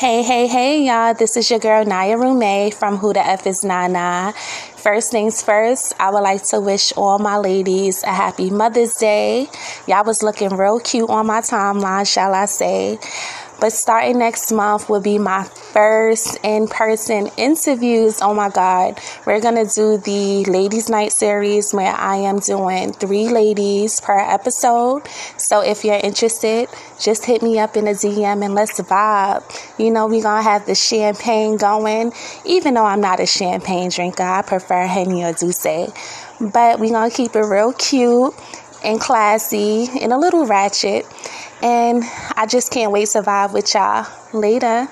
Hey, hey, hey, y'all. This is your girl Naya Rume from Who the F is Nana. First things first, I would like to wish all my ladies a happy Mother's Day. Y'all was looking real cute on my timeline, shall I say. But starting next month will be my first in person interviews. Oh my God. We're going to do the Ladies Night series where I am doing three ladies per episode. So if you're interested, just hit me up in a DM and let's vibe. You know, we're going to have the champagne going. Even though I'm not a champagne drinker, I prefer Henny or D'USSÉ. But we're going to keep it real cute and classy and a little ratchet. And I just can't wait to vibe with y'all. Later.